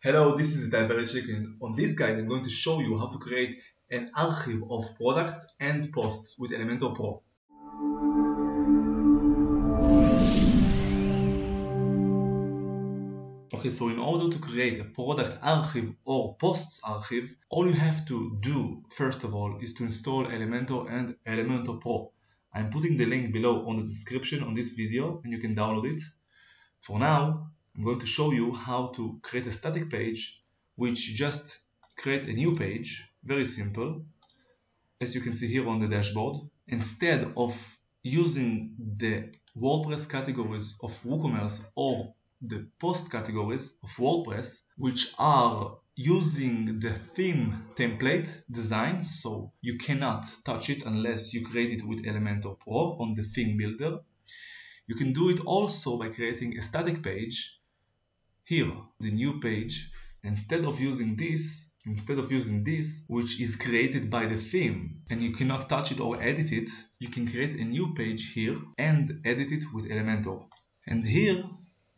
Hello, this is Itay Verchik and on this guide I'm going to show you how to create an archive of products and posts with Elementor Pro. Okay, so in order to create a product archive or posts archive, all you have to do first of all is to install Elementor and Elementor Pro. I'm putting the link below on the description on this video and you can download it. For now, I'm going to show you how to create a static page which just create a new page, very simple, as you can see here on the dashboard. Instead of using the WordPress categories of WooCommerce or the post categories of WordPress, which are using the theme template design, so you cannot touch it unless you create it with Elementor Pro on the theme builder. You can do it also by creating a static page here the new page instead of using this instead of using this which is created by the theme and you cannot touch it or edit it you can create a new page here and edit it with Elementor. And here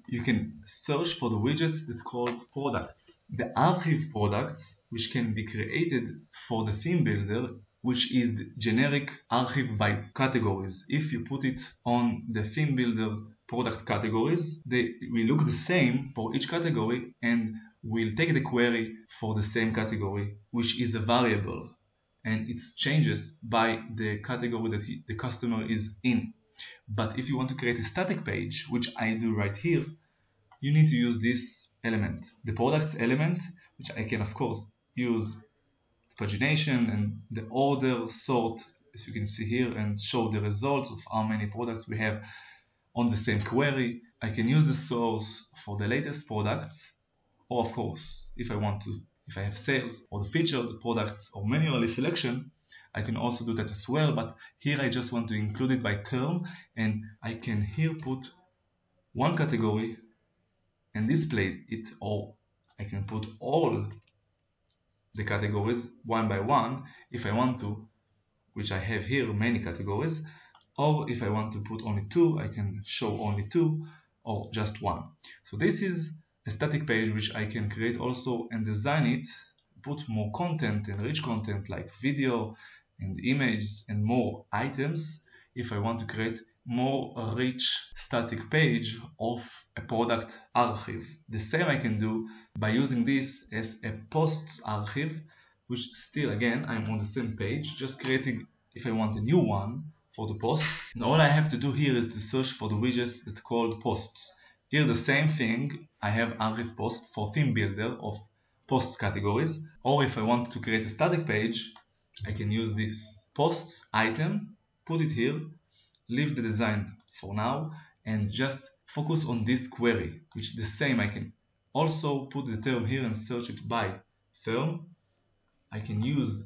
you can search for the widgets that called products. The archive products which can be created for the theme builder which is the generic archive by categories if you put it on the theme builder product categories. They will look the same for each category and we'll take the query for the same category, which is a variable and it changes by the category that the customer is in. But if you want to create a static page, which I do right here, you need to use this element, the products element, which I can of course use pagination and the order sort as you can see here and show the results of how many products we have on the same query. I can use the source for the latest products, or of course, if I want to, if I have sales or the featured products or manually selection, I can also do that as well, but here I just want to include it by term and I can here put one category and display it or I can put all the categories one by one if I want to, which I have here many categories or if I want to put only two I can show only two or just one. So this is a static page which I can create also and design it put more content and rich content like video and images and more items if I want to create more rich static page of a product archive. The same I can do by using this as a posts archive which still again I'm on the same page just creating if I want a new one for the posts. And all I have to do here is to search for the widgets that called posts. Here the same thing, I have archive post for theme builder of posts categories. Or if I want to create a static page, I can use this posts item, put it here, leave the design for now, and just focus on this query, which is the same I can also put the term here and search it by term. I can use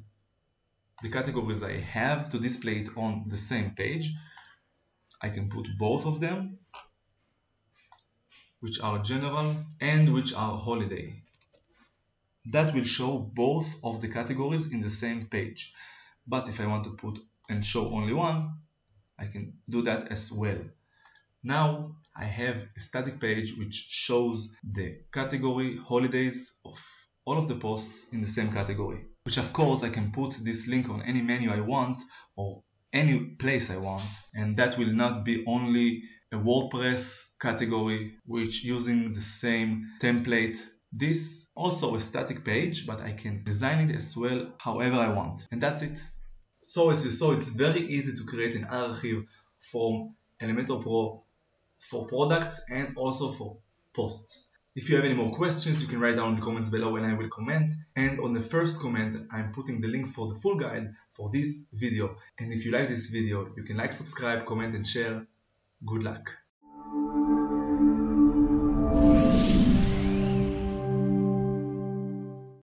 the categories I have to display it on the same page. I can put both of them, which are general and which are holiday. That will show both of the categories in the same page. But if I want to put and show only one, I can do that as well. Now I have a static page which shows the category holidays of all of the posts in the same category which of course I can put this link on any menu I want or any place I want and that will not be only a WordPress category which using the same template this also a static page but I can design it as well however I want and that's it so as you saw it's very easy to create an archive from Elementor Pro for products and also for posts if you have any more questions, you can write down in the comments below and I will comment. And on the first comment, I'm putting the link for the full guide for this video. And if you like this video, you can like, subscribe, comment and share. Good luck.